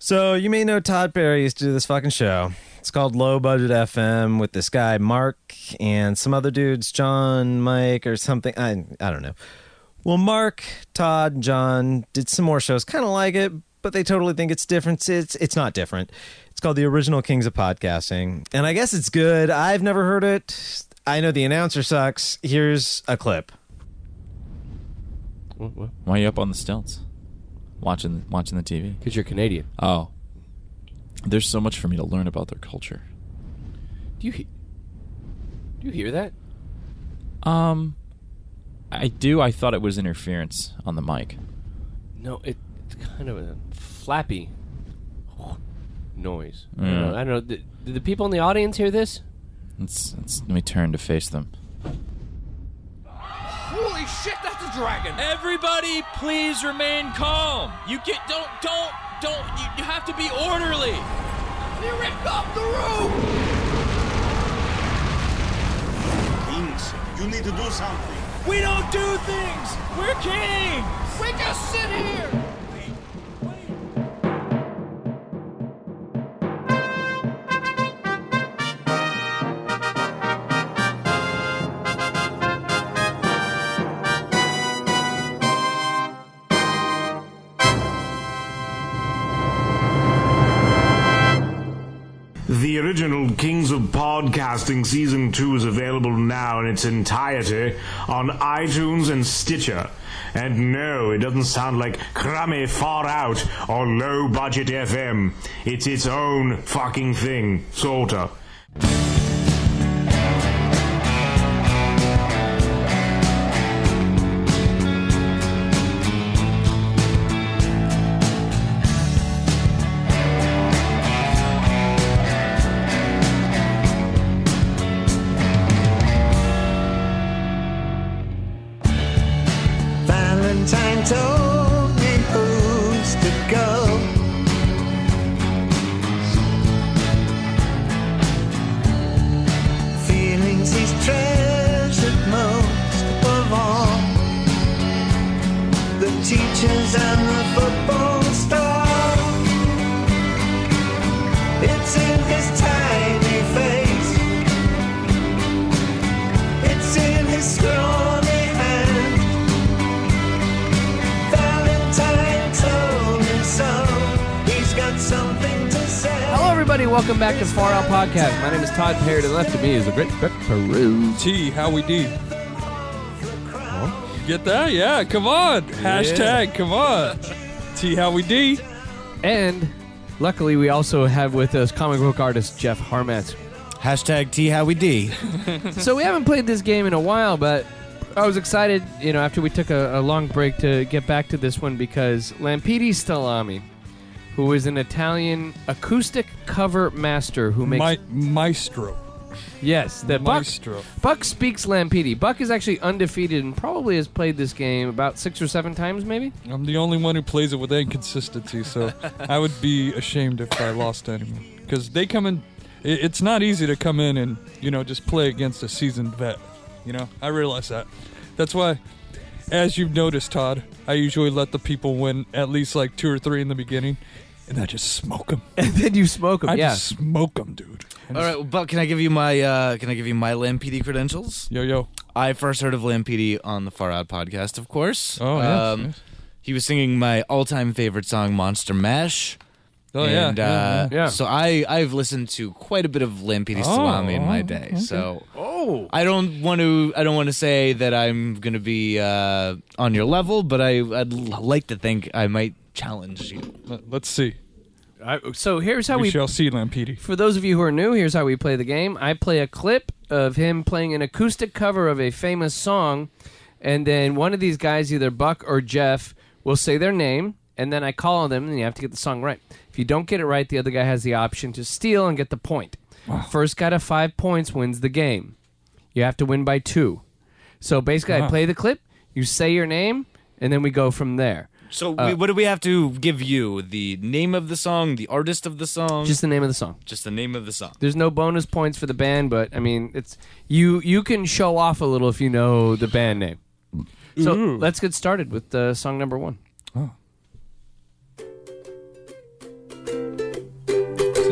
So you may know Todd Barry used to do this fucking show. It's called Low Budget FM with this guy Mark and some other dudes, John, Mike, or something. I I don't know. Well, Mark, Todd, and John did some more shows, kind of like it, but they totally think it's different. It's it's not different. It's called the Original Kings of Podcasting, and I guess it's good. I've never heard it. I know the announcer sucks. Here's a clip. Why are you up on the stilts? Watching watching the TV. Because you're Canadian. Oh. There's so much for me to learn about their culture. Do you he- do you hear that? Um I do. I thought it was interference on the mic. No, it, it's kind of a flappy noise. I Mm. don't know. I don't know. Did, did the people in the audience hear this? Let's, let's let me turn to face them. Holy shit! That's a dragon. Everybody, please remain calm. You get don't don't don't. You, you have to be orderly. He ripped off the roof. Kings, you need to do something. We don't do things. We're kings. We just sit here. Podcasting Season 2 is available now in its entirety on iTunes and Stitcher. And no, it doesn't sound like crummy far out or low budget FM. It's its own fucking thing, sorta. Valentine told Welcome back to Far Out Podcast. My name is Todd Perry. To the left of me is the great Beck Peru. T, Howie D. Get that? Yeah, come on. Hashtag, come on. T, how we D. And luckily, we also have with us comic book artist Jeff Harmatz. Hashtag T how we D. so we haven't played this game in a while, but I was excited, you know, after we took a, a long break to get back to this one because Lampidi Stalami, who is an Italian acoustic cover master who makes My, maestro. yes, that Buck Maestro. Buck speaks Lampidi. Buck is actually undefeated and probably has played this game about six or seven times, maybe. I'm the only one who plays it with inconsistency, so I would be ashamed if I lost to anyone. Because they come in, it, it's not easy to come in and, you know, just play against a seasoned vet. You know, I realize that. That's why, as you've noticed, Todd, I usually let the people win at least like two or three in the beginning, and I just smoke them. And then you smoke them. I yeah. just smoke them, dude. I All well, but can I give you my uh, can I give you my Lampede credentials? Yo, yo. I first heard of Lampede on the Far Out podcast, of course. Oh, yes, Um, yes. He was singing my all-time favorite song, "Monster Mash." Oh, yeah, and, yeah, uh, yeah. Yeah. So I I've listened to quite a bit of Lampede Oh, Salami in my day. okay. So oh. I don't want to I don't want to say that I'm going to be uh, on your level, but I I'd l- like to think I might challenge you. Let- Let's see. I, so here's how we, we shall see, Lampede. For those of you who are new, here's how we play the game. I play a clip of him playing an acoustic cover of a famous song, and then one of these guys, either Buck or Jeff, will say their name, and then I call on them, and you have to get the song right. If you don't get it right, the other guy has the option to steal and get the point. First guy to five points wins the game. You have to win by two. So basically, I play the clip, you say your name, and then we go from there. So Uh, we, what do we have to give you? The name of the song, the artist of the song, Just the name of the song. just the name of the song. There's no bonus points for the band, but I mean, it's you. You can show off a little if you know the band name. So Ooh. let's get started with uh, song number one. Oh.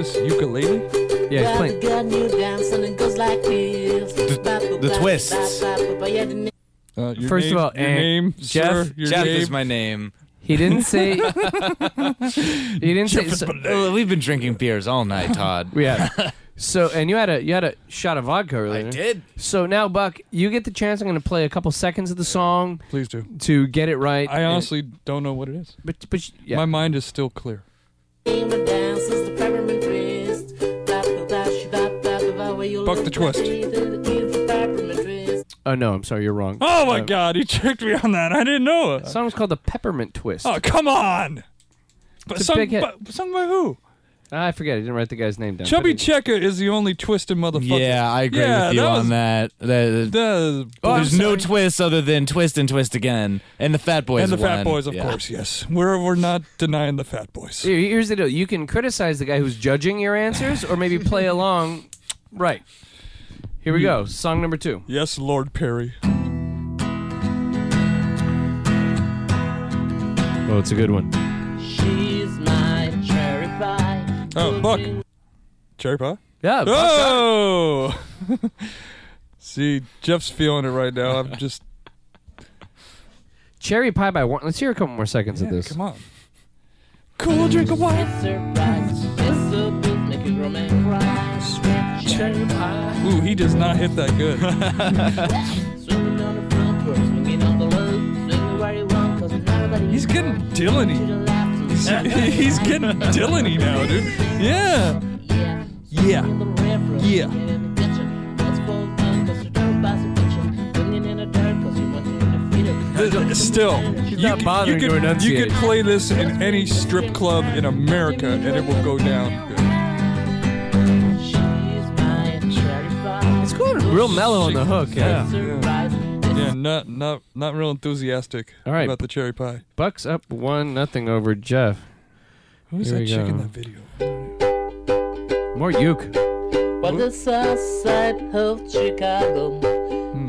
famous ukulele? Yeah, he's playing. The, the twists. Uh, your First of all, your eh, name, Jeff- sir, your Jeff name. is my name. He didn't say. he didn't say. So, we've been drinking beers all night, Todd. yeah. So and you had a you had a shot of vodka earlier. I did. So now, Buck, you get the chance. I'm going to play a couple seconds of the song Please do. to get it right. I honestly don't know what it is. but but yeah. My mind is still clear. Buck the twist. Oh no, I'm sorry, you're wrong. Oh my Uh, God, he tricked me on that. I didn't know The it. song's called the Peppermint Twist. Oh, come on. But It's a sung, big hit. by, sung by who? I forget. I didn't write the guy's name down. Chubby But he- Checker is the only twisted motherfucker. Yeah, I agree Yeah, with you that on was- that. The- The, Oh, I'm there's no twist other than twist and twist again, and the Fat Boys. and the Fat won. Boys, of Yeah. course, yes. We're we're not denying the Fat Boys. Here- Here's the deal. You can criticize the guy who's judging your answers, or maybe play along. Right. Here we go. Song number two. Yes, Lord Perry. Oh, it's a good one. She's my cherry pie. Oh, Buck. Cherry pie. Yeah. Buck. Oh. See, Jeff's feeling it right now. I'm just. Cherry pie by one. Let's hear a couple more seconds Yeah, of this. come on. Cool drink of wine. Surprise. He does not hit that good. Swimming on the front porch, swinging on the loop. Swing where you want, 'cause nobody He's getting Dylan-y. to laugh to me. He's getting Dylan-y now, dude. Yeah. Yeah. Yeah. The railroad, Yeah. swinging in the kitchen. What's for fun, 'cause you don't pass a kitchen. Swinging in the dirt, 'cause you want to defeat it. Th- Still, you not could- bothering you to could, you enunciate. could play this in any strip club in America and it will go down real mellow on the hook. Yeah. Surprise. Yeah, not not not real enthusiastic All right. about the cherry pie. Bucks up one nothing over Jeff. Who's Here that we chick in go. that video? More uke. But the south side of Chicago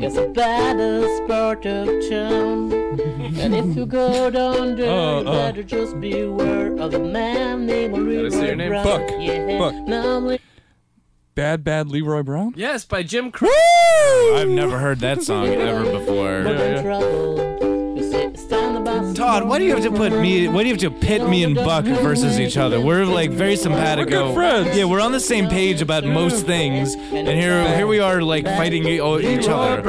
is a baddest part of town. and if you go down there, Uh, you uh. better just beware of a man named Gotta your name? Brown. Buck. Yeah. Buck. Now Le- Bad Bad Leroy Brown. Yes, by Jim Croce. I've never heard that song ever before. But in trouble. You say, stand about Todd, why do you have to put me? Why do you have to pit me and Buck versus each other? We're like very simpatico. We're good friends. Yeah, we're on the same page about most things, and here here we are like fighting e- o- each other.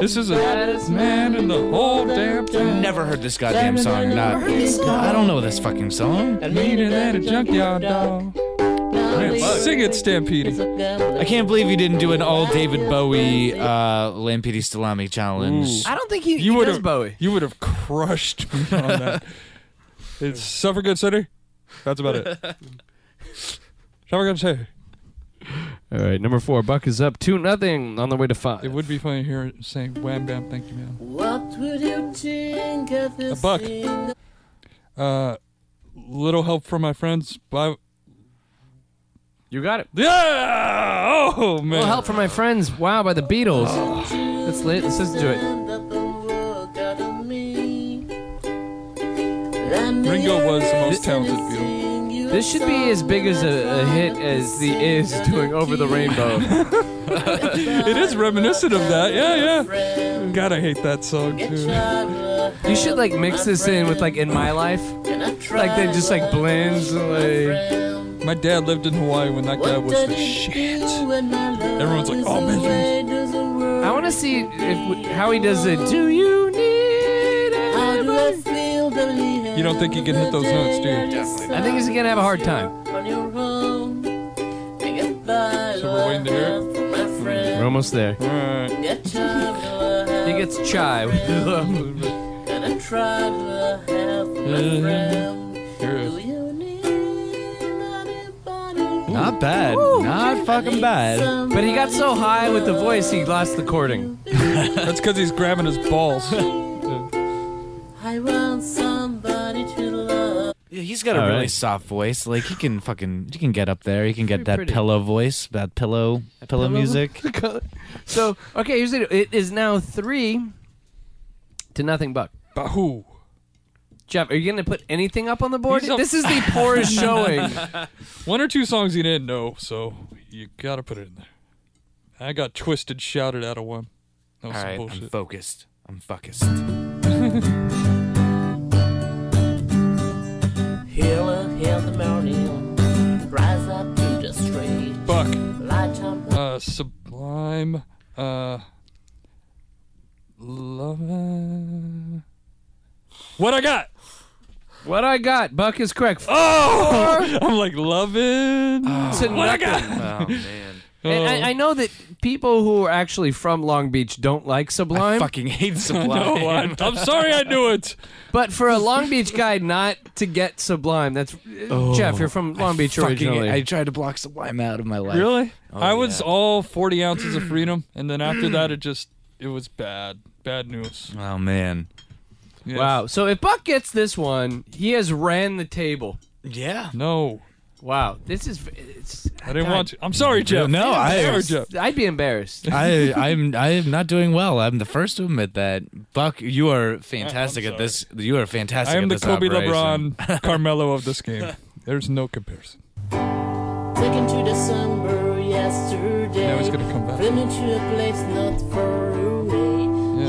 This is a man in the whole damn town. Never heard this goddamn song. Not. I don't know this fucking song. and Meaner than a junkyard dog. Man, sing it, Stampede. I can't believe you didn't do an all David Bowie uh, Lampidi Salami challenge. I don't think he, You he would does have Bowie. You would have crushed me on that. It's Suffragette City. That's about it. Suffragette City. All right, number four. Buck is up two nothing on the way to five. It would be funny here saying wham bam, thank you, man. What would you think of this? A buck. thing? Uh, little help from my friends. By You got it. yeah, oh man. Little help from my friends. Wow, by the Beatles. Let's li- let's listen to it. That the world got on me. Ringo was the most talented Beatle. This should be as big as a, a hit as the Is doing "Over the Rainbow." It is reminiscent of that. Yeah, yeah. God, I hate that song too. you should like mix this in with like "In My Life," like they just like blends and like. My dad lived in Hawaii when that guy was the shit. Everyone's like, oh, measures. I want to see if how he does it. Do you need anybody? You don't think he can hit those notes, do you? I think he's gonna have a hard time. So we're waiting to hear it. We're almost there. All right. He gets chai. Not bad. Not fucking bad. but he got so high with the voice, he lost the cording. That's because he's grabbing his balls. I want somebody to love. Yeah, he's got a All really right. soft voice. Like he can fucking, he can get up there. He can get that pretty. pillow voice, that pillow, pillow, music. so okay, here's the deal. It is now three to nothing. Buck. Bahoo. Jeff, are you going to put anything up on the board? He's up- This is the poorest showing. One or two songs you didn't know, so you gotta put it in there. I got twisted, shouted out of one. That was All some right, I'm focused. I'm focused. Hill in the morning, rise up to the street, Buck, light up uh, Sublime, uh, Love. What I got? What I got, Buck is correct. Oh, I'm like loving. Oh. to what I nothing. got? Oh man, oh. And I, I know that people who are actually from Long Beach don't like I Sublime, fucking hate Sublime. No, I, I'm sorry I knew it. but for a Long Beach guy not to get Sublime, that's oh, Jeff. You're from Long Beach Fucking- originally. I tried to block Sublime out of my life. Really? Oh, I was yeah. all 40 ounces of freedom, and then after that, it just it was bad, bad news. Oh man. Yes. Wow. So if Buck gets this one, he has ran the table. Yeah. No, Wow. This is. It's, I didn't want to. I'm sorry, Jeff. No, I- I'd be embarrassed. I I'm I am not doing well. I'm the first to admit that. Buck, you are fantastic at this. You are fantastic. I am at the Kobe operation. LeBron Carmelo of this game. There's no comparison. taken to December yesterday. Now he's gonna come back.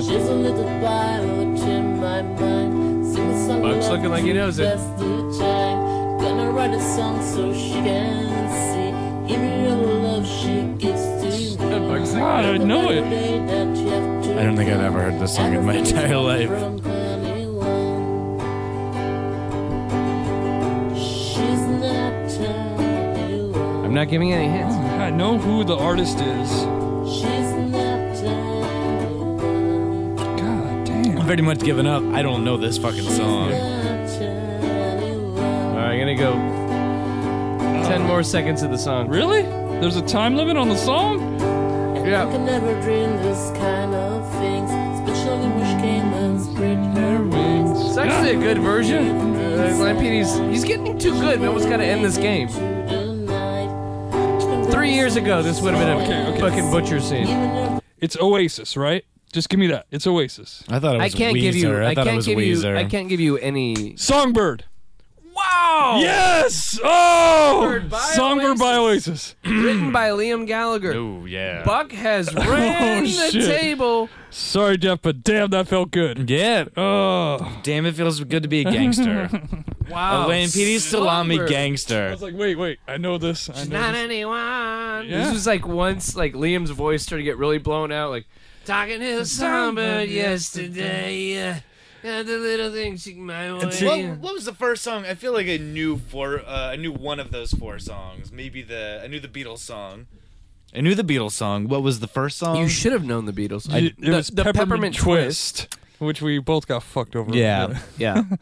Been to a place not far away. Yeah. She's a little pilot in my mind. Sing a song Buck's looking like he to knows it. the time. Gonna write a song so she can see. Give me all the love she gives to me. Buck's God, I know it. I don't think I've ever heard this song in my entire life. From anyone. She's not telling you. I'm not giving any hints. I know who the artist is. Pretty much given up. I don't know this fucking song. All right, I'm gonna go. Ten more seconds of the song. Really? There's a time limit on the song? Yeah. I can never dream this kind of things. Especially wish came and spread her wings. It's actually a good version. Uh, Lampete's he's getting too good. We almost got to end this game. Three years ago, this would have been a Okay, okay. fucking butcher scene. It's Oasis, right? Just give me that. It's Oasis. I thought it I was can't Weezer. give you. I, I, thought it can't was give you. I can't give you any. Songbird. Wow. Yes! Oh! Songbird by Songbird by Oasis. Written by Liam Gallagher. Oh yeah. Buck has oh, ran the shit. table. Sorry, Jeff, but damn, that felt good. Yeah. Oh. Damn, it feels good to be a gangster. Wow. a Lane PD salami Songbird. I gangster. was like, wait, wait. I know this. I know Not this. anyone. Yeah. This was like once like Liam's voice started to get really blown out, like talking to a songbird yesterday. Uh, yeah, the little things she my way. What, what was the first song? I feel like I knew four. Uh, I knew one of those four songs. Maybe the I knew the Beatles song. I knew the Beatles song. What was the first song? You should have known the Beatles. Y- it the, was the Peppermint, Twist, which we both got fucked over. Yeah. Yeah.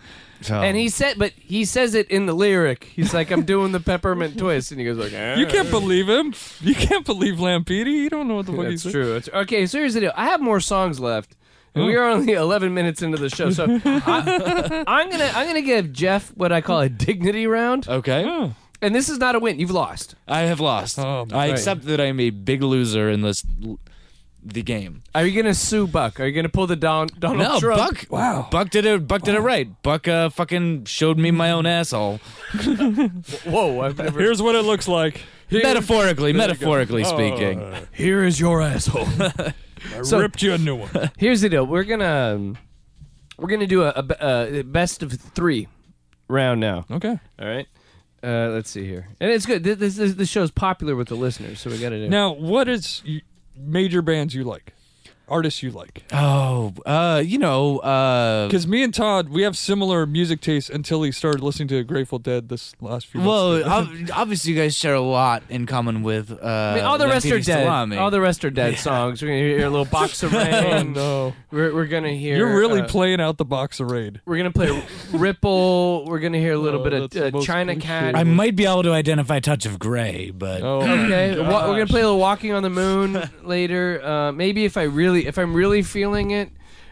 So- And he um, said, but he says it in the lyric. He's like, "I'm doing the peppermint twist," and he goes like, You eh. can't believe him. You can't believe Lampede. You don't know what the fuck That's he's true. It's, okay, so here's the deal. I have more songs left. And we Oh. are only 11 minutes into the show, so I, I'm gonna I'm gonna give Jeff what I call a dignity round, okay. Oh. and this is not a win. You've lost. I have lost. Oh, I right. accept that I'm a big loser in this the game. Are you gonna sue Buck? Are you gonna pull the Don, Donald No, Trump? Buck. Wow. Buck did it. Buck did it right. Buck uh, fucking showed me my own asshole. Whoa! I've never. Here's what it looks like. metaphorically, metaphorically Oh. speaking. Here is your asshole. I So- ripped you a new one. Here's the deal. We're gonna um, we're gonna do a, a be- uh, best of three round now. Okay. All right. Uh, let's see here, and it's good. This, this, this this show's popular with the listeners, so we got to do. Now, what is y- major bands you like? Artists you like? Oh, uh, you know, uh, Because me and Todd, we have similar music tastes until he started listening to Grateful Dead this last few well, months. ob- obviously you guys share a lot in common with. Uh, I mean, all the rest are Lampete's dead. Salami. All the rest are dead songs. We're gonna hear a little box of rain. oh no! We're, we're gonna hear. You're really uh, playing out the box of raid. We're gonna play Ripple. We're gonna hear a little Oh, bit that's the of uh, most China Cat. I might be able to identify Touch of Grey, but Oh, Okay, my wa- we're gonna play a little "Walking on the Moon" later. Uh, maybe if I really, if I'm really feeling it,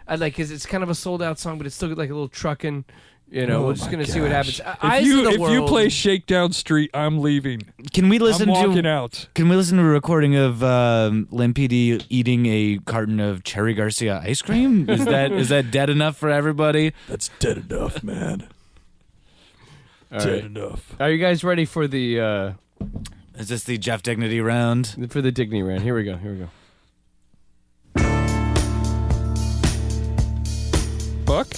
I'd like because it's kind of a sold out song, but it's still like a little trucking You know, Oh we're just my gonna see what gosh. happens. If Eyes you of the if you world. play Shakedown Street, I'm leaving. Can we listen I'm walking to? out. Can we listen to a recording of um, Lim PD eating a carton of Cherry Garcia ice cream? Is that is that dead enough for everybody? That's dead enough, man. All dead right. enough. Are you guys ready for the uh, Is this the Jeff Dignity round? for the dignity round? Here we go. Here we go. Buck.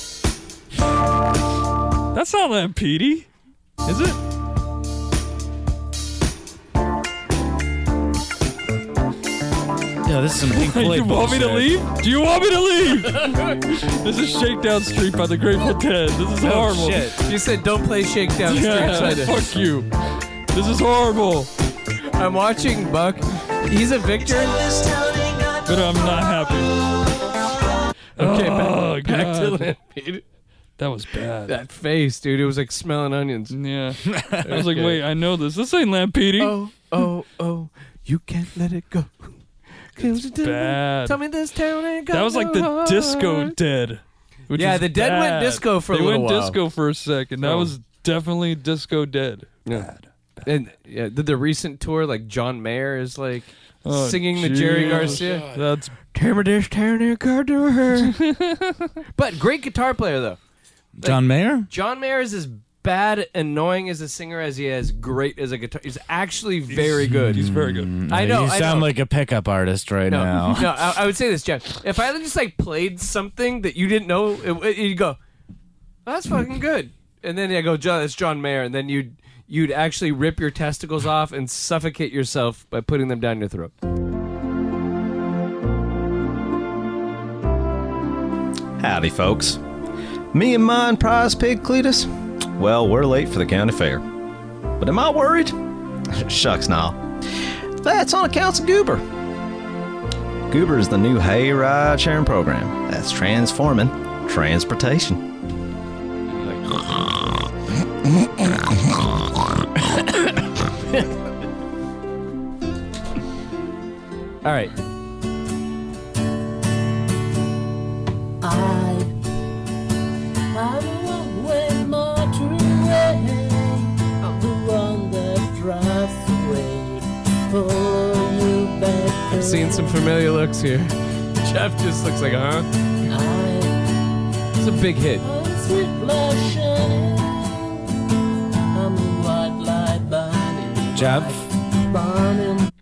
That's not Lampede, is it? Yeah, this is some Pink Floyd you want me to leave? Do you want me to leave? this is Shakedown Street by the Grateful Dead. This is oh, horrible. You said don't play Shakedown Street. Yeah, so I did. fuck you. This is horrible. I'm watching Buck. He's a victor. But I'm not happy. Okay, Oh, back, back to God. Lampede. That was bad. That face, dude. It was like smelling onions. yeah. I was like, Okay. wait, I know this. This ain't Lampede. Oh, oh, oh. You can't let it go. bad. Tell me this town ain't got That was like no the heart. disco dead. which Yeah, is the Dead went bad. disco for a they little went while. disco for a second. That Oh. was definitely disco dead. Yeah. And yeah, the, the recent tour, like John Mayer is like Oh, singing the Jerry jeez. Garcia. Oh, That's Tell me this town ain't got but great guitar player though. John Mayer? John Mayer is as bad, annoying as a singer as he is great as a guitar. He's actually very good. he's very good. I mm, know. You I sound know. like a pickup artist right no, now. no. I, I would say this, Jeff. If I just like played something that you didn't know, it, it- you'd go, "Oh, "That's fucking good," and then I go, "John, it's John Mayer," and then you'd you'd actually rip your testicles off and suffocate yourself by putting them down your throat. Howdy, folks. Me and mine prize pig Cletus? Well, we're late for the county fair. But am I worried? Shucks, nah. That's on account of Goober. Goober is the new hay ride sharing program that's transforming transportation. You back. I'm seeing some familiar looks here. Jeff just looks like, huh? It's a big hit. Burning. Jeff?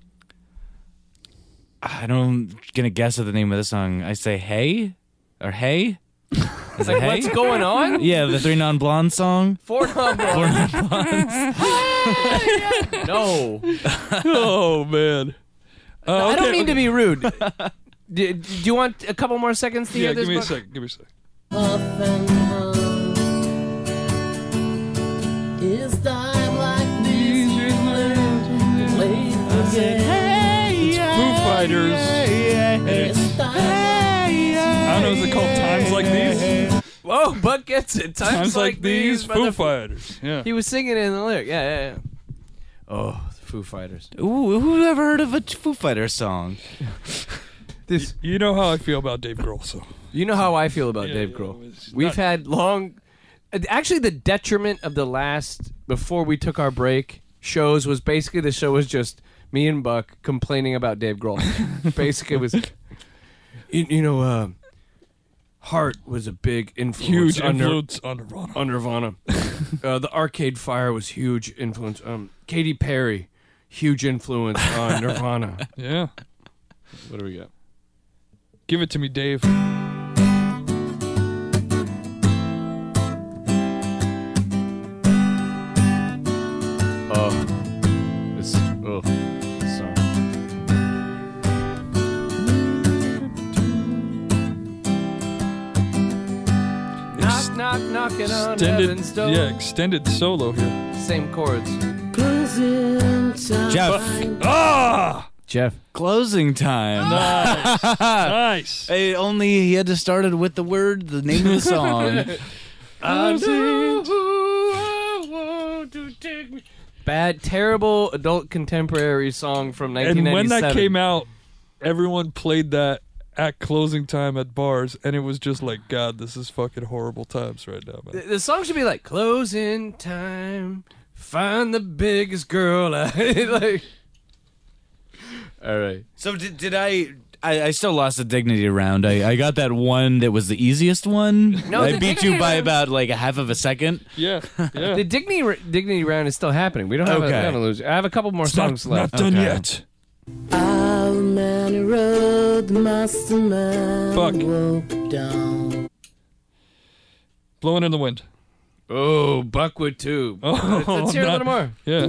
I don't gonna guess at the name of the song. I say hey or hey. Is it hey? What's going on? Yeah, the three non blonde song. Four non No. oh man. Uh, I don't okay, mean to be rude. do, do you want a couple more seconds to Yeah, hear this? give me a Buck? second. Give me a second. Like These? Whoa, Buck gets it. Times, Times like these, by Foo the- Fighters. Yeah. He was singing it in the lyric. Yeah, yeah, yeah. Oh, the Foo Fighters. Ooh, who ever heard of a Foo Fighters song? This, You know how I feel about Dave Grohl, so you know how I feel about Yeah, Dave yeah, Grohl. it's We've not- had long, actually, the detriment of the last before we took our break shows was basically the show was just me and Buck complaining about Dave Grohl. basically, it was you, you know, uh, Heart was a big influence. huge on influence on Nirvana. on Nirvana. uh, the Arcade Fire was huge influence. Um, Katy Perry, huge influence on Nirvana. Yeah. What do we got? Give it to me, Dave. Extended, heaven's door. yeah, extended solo here. Same chords. closing time. Jeff. Ah, Jeff. Closing time. nice. nice. Hey, only he had to start it with the word, the name of the song. I'm saying- who I want to take me. Bad, terrible adult contemporary song from And 1997. when that came out, everyone played that at closing time at bars, and it was just like, God, this is fucking horrible times right now, The, man. the song should be like closing time. Find the biggest girl. I like. All right. So did, did I, I? I still lost the dignity round. I, I got that one that was the easiest one. No, I the beat you dignity by round- about like a half of a second. Yeah, yeah. The dignity dignity round is still happening. We don't have, a, we Okay. have a loser. I have a couple more It's not, songs not left. done Okay. yet. How many road must a man Fuck. walk down? Blowing in the wind. Oh, Buckwood too. Oh, Let's hear a little more. Yeah.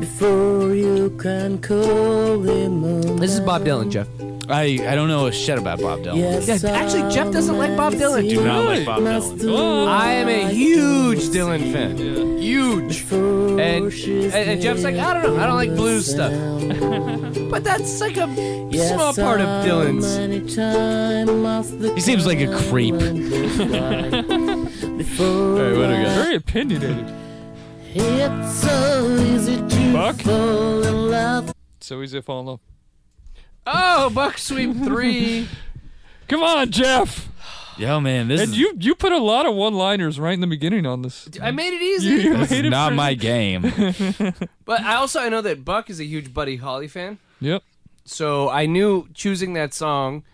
Before you can call him This is Bob. Dylan, Jeff. I I don't know a shit about Bob Dylan. Yes, Yeah, actually, Jeff doesn't like Bob Dylan. Do not like Bob Dylan. Oh. I am a huge Dylan fan. Huge. And, and, and Jeff's like, I don't know. I don't like blues stuff. But that's like a Yes, small part of Dylan's. many times must the He seems like a creep. Alright, what do we got? Very opinionated. It's so easy to Buck? fall in love. So easy to fall in love. Oh, Buck Sweep 3. Come on, Jeff. Yo, man, this And is, you you put a lot of one-liners right in the beginning on this. I made it easy. you this made it not pretty- my game. But I also I know that Buck is a huge Buddy Holly fan. Yep. So I knew choosing that song,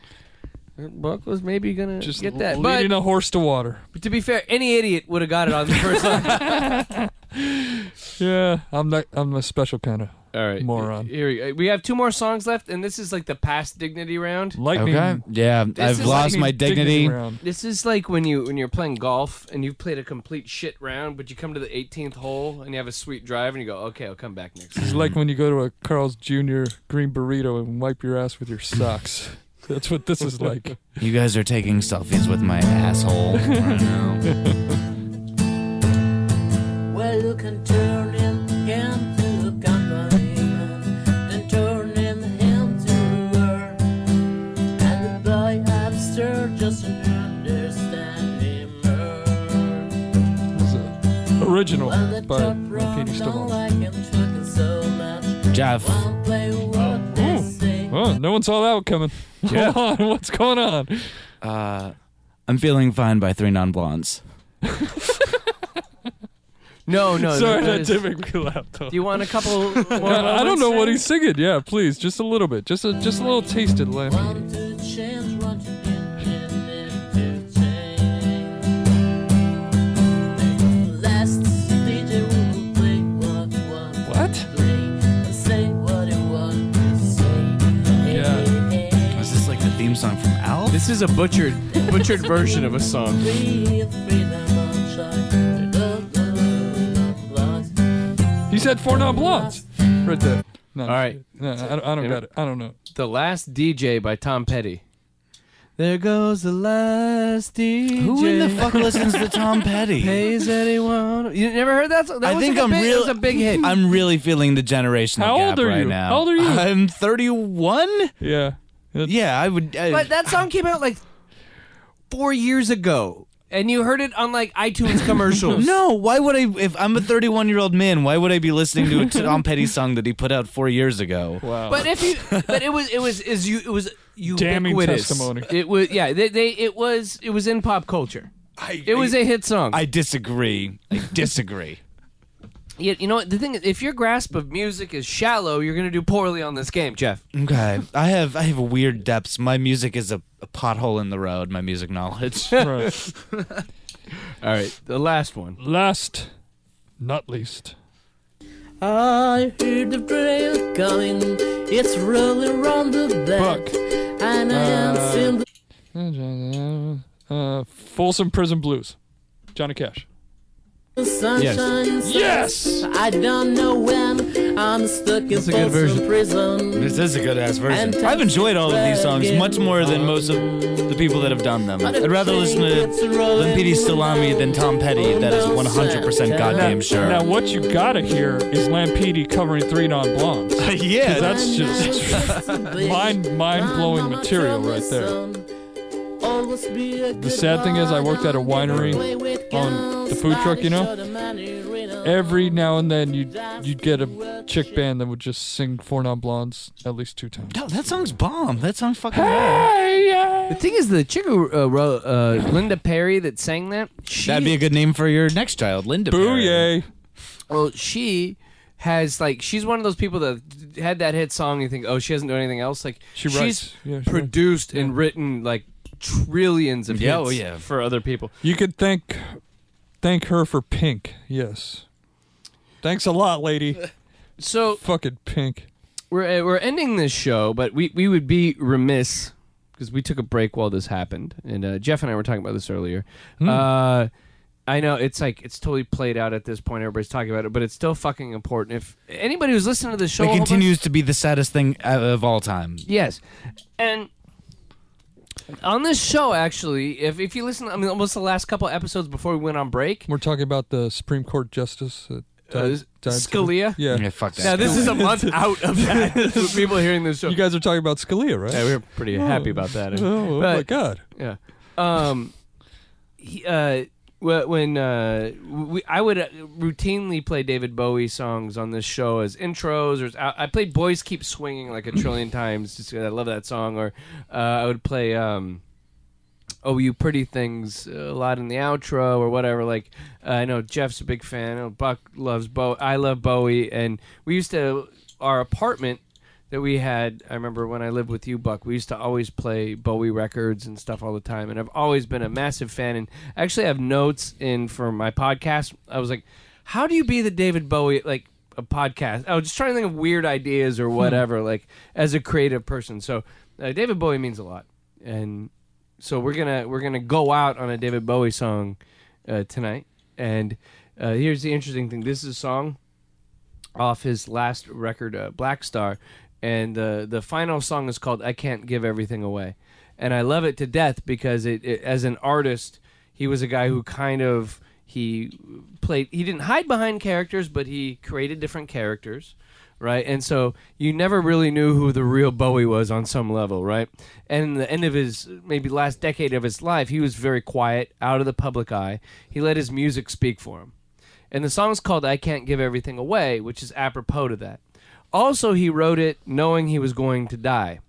Buck was maybe gonna Just get that. leading But, a horse to water. but to be fair, any idiot would have got it on the first line. Yeah, I'm not. I'm a special kind of All right, Moron. Here we, go. we have two more songs left, and this is like the past dignity round. lightning. Okay. Yeah, I've is lost like- my dignity. round. This is like when you when you're playing golf and you've played a complete shit round, but you come to the 18th hole and you have a sweet drive and you go, okay, I'll come back next. It's like when you go to a Carl's Jr. green burrito and wipe your ass with your socks. That's what this is like. You guys are taking selfies with my asshole. right now. Well, you can turn like him talking so much. Jeff, Won't play what they say. Oh, no one saw that one coming. Yeah. Hold on, what's going on? uh, I'm feeling fine by three non blondes. No, no. Sorry, that that is- did make me laugh. Though. Do you want a couple more? I, I don't moments know what he's singing. Yeah, please, just a little bit, just a just a little taste of Lamb. Song from Alf? This is a butchered, butchered version of a song. He said four non blondes right there. No, All right. no, I, don't- I don't got it. I don't know. The Last DJ by Tom Petty. There goes the last DJ. Who in the fuck listens to Tom Petty? pays anyone? You never heard that? song? That I was think like a I'm big, real. It was a big hit. I'm really feeling the generational How gap old are right you? now. How old are you? I'm 31. Yeah. That's- Yeah, I would. I, but that song came out like four years ago, and you heard it on like iTunes commercials. no, why would I? If I'm a 31 year old man, why would I be listening to a Tom Petty song that he put out four years ago? Wow. But if you, but it was, it was, is you, it was Damning ubiquitous. testimony. It was, yeah. They, they, it was, it was in pop culture. I, It was a hit song. I disagree. I disagree. You, you know what? The thing is, if your grasp of music is shallow, you're going to do poorly on this game, Jeff. Okay, I have I have weird depths. My music is a, a pothole in the road. My music knowledge. right. All right, the last one. Last, not least. I hear the train coming, it's rolling round the back, and I am Uh, seeing the Uh, Folsom Prison Blues. Johnny Cash. Sunshine. Yes! I don't know when I'm stuck in That's a good version. Folsom prison. this is a good ass version. I've enjoyed all of these songs much more than most of the people that have done them. I'd rather listen to than Petey Stalami than Tom Petty. That is 100% goddamn sure. Now, what you gotta hear is Lampede covering three non blondes. yeah, That's just mind mind blowing material right there. The sad thing is I worked at a winery on the food truck, you know? every now and then you'd you'd get a chick band that would just sing Four Non Blondes at least two times. No, that song's bomb. That song's fucking Hey, bomb. The thing is, the chick who uh, wrote uh, Linda Perry that sang that, she, That'd be a good name for your next child, Linda. Perry. Booyah! well, she has like she's one of those people that had that hit song. You think, oh, she hasn't done anything else. Like She she's writes. Yeah, she produced and written like trillions of Yeah, hits oh, yeah. for other people. You could thank thank her for Pink. Yes. Thanks a lot, lady. So Fucking Pink. we're uh, we're ending this show, but we we would be remiss because we took a break while this happened, and uh, Jeff and I were talking about this earlier. Hmm. Uh, I know it's like it's totally played out at this point. Everybody's talking about it, but it's still fucking important. If anybody who's listening to the show, It a whole bunch- continues to be the saddest thing uh, of all time. Yes, and on this show, actually, if if you listen, I mean, almost the last couple episodes before we went on break, We're talking about the Supreme Court Justice that uh, died- died. Scalia. Yeah. Yeah, fuck that. Now this is a month out of that. for people hearing this show. You guys are talking about Scalia, right? yeah, we we're pretty happy about that. Oh, oh But- my god. Yeah. Um, he, uh, wh- when uh, we, I would uh, routinely play David Bowie songs on this show as intros, or I, I played "Boys Keep Swinging" like a trillion times. Just 'cause I love that song. Or uh, I would play um, "Oh You Pretty Things" a lot in the outro or whatever. Like uh, I know Jeff's a big fan. Buck loves Bowie. I love Bowie, and we used to our apartment that we had. I remember when I lived with you, Buck. We used to always play Bowie records and stuff all the time, and I've always been a massive fan. And actually, I have notes in for my podcast. I was like, "How do you be the David Bowie like a podcast?" I was just trying to think of weird ideas or whatever, like as a creative person. So uh, David Bowie means a lot, and so we're gonna we're gonna go out on a David Bowie song uh, tonight. And uh, here's the interesting thing: this is a song off his last record, uh, Black Star, and the the final song is called "I Can't Give Everything Away," and I love it to death because it, it as an artist, he was a guy who kind of he played he didn't hide behind characters, but he created different characters. Right, and so you never really knew who the real Bowie was on some level, right? And the end of his maybe last decade of his life, he was very quiet, out of the public eye. He let his music speak for him. And the song's called I Can't Give Everything Away, which is apropos to that. Also, he wrote it knowing he was going to die.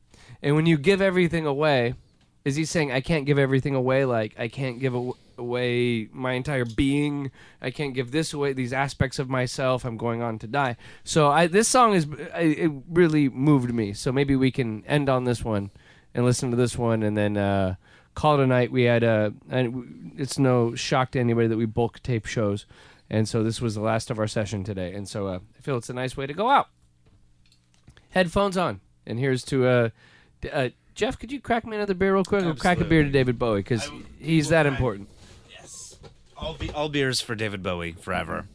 And when you give everything away, is he saying, I can't give everything away? Like, I can't give aw- away my entire being. I can't give this away, these aspects of myself. I'm going on to die. So, I, this song is, I- it really moved me. So, maybe we can end on this one and listen to this one and then, uh, call it a night. We had uh, and it's no shock to anybody that we bulk tape shows, and so this was the last of our session today. And so uh, I feel it's a nice way to go out. Headphones on, and here's to uh, uh, Jeff. Could you crack me another beer real quick? Or crack a beer to David Bowie because he's that important. All, be- all beers for David Bowie forever.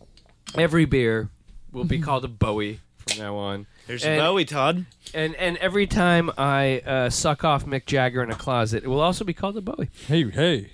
Every beer will be called a Bowie from now on. Here's And- Bowie, Todd. And and every time I uh, suck off Mick Jagger in a closet, it will also be called a Bowie. Hey, hey.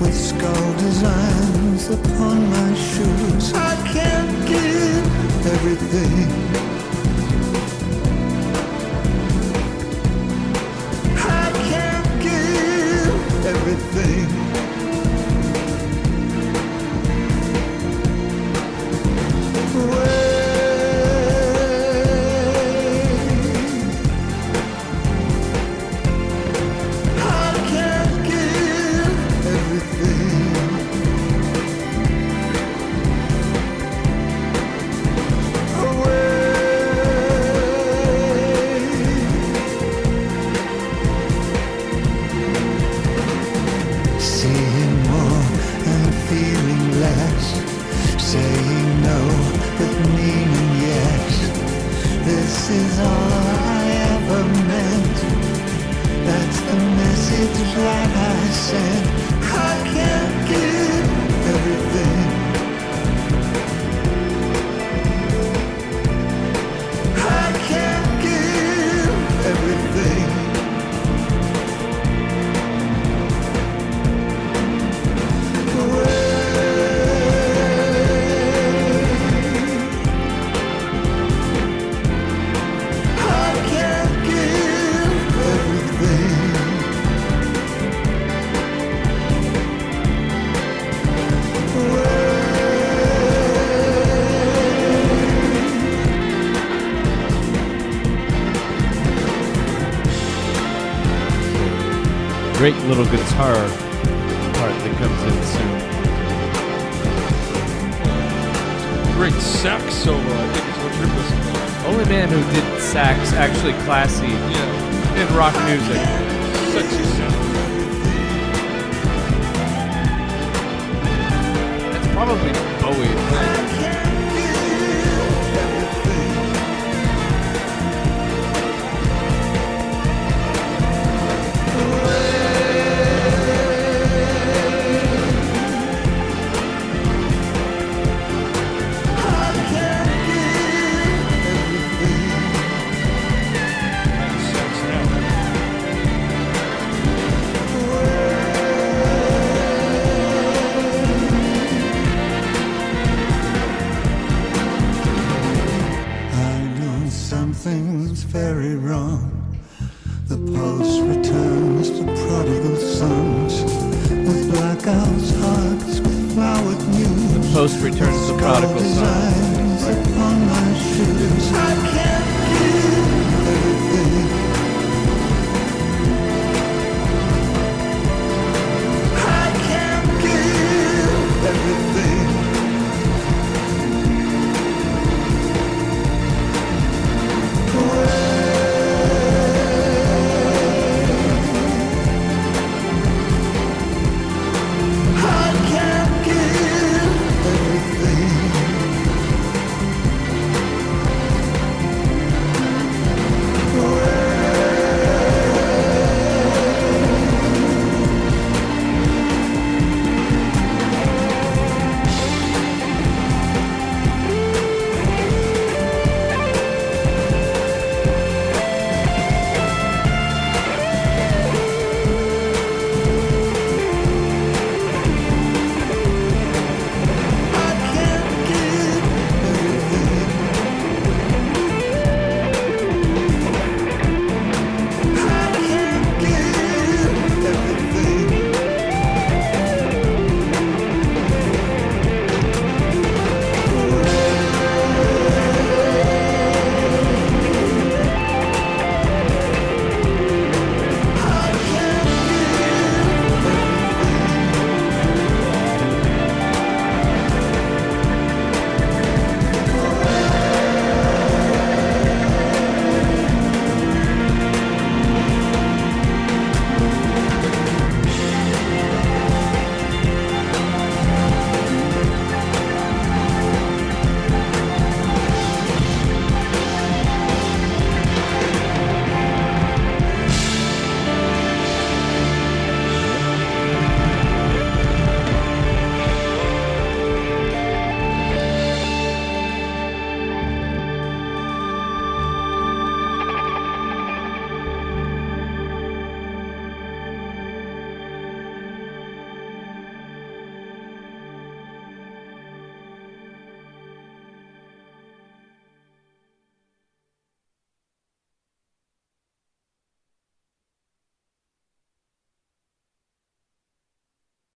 With skull designs upon my shoes. I can't give everything. I can't give everything.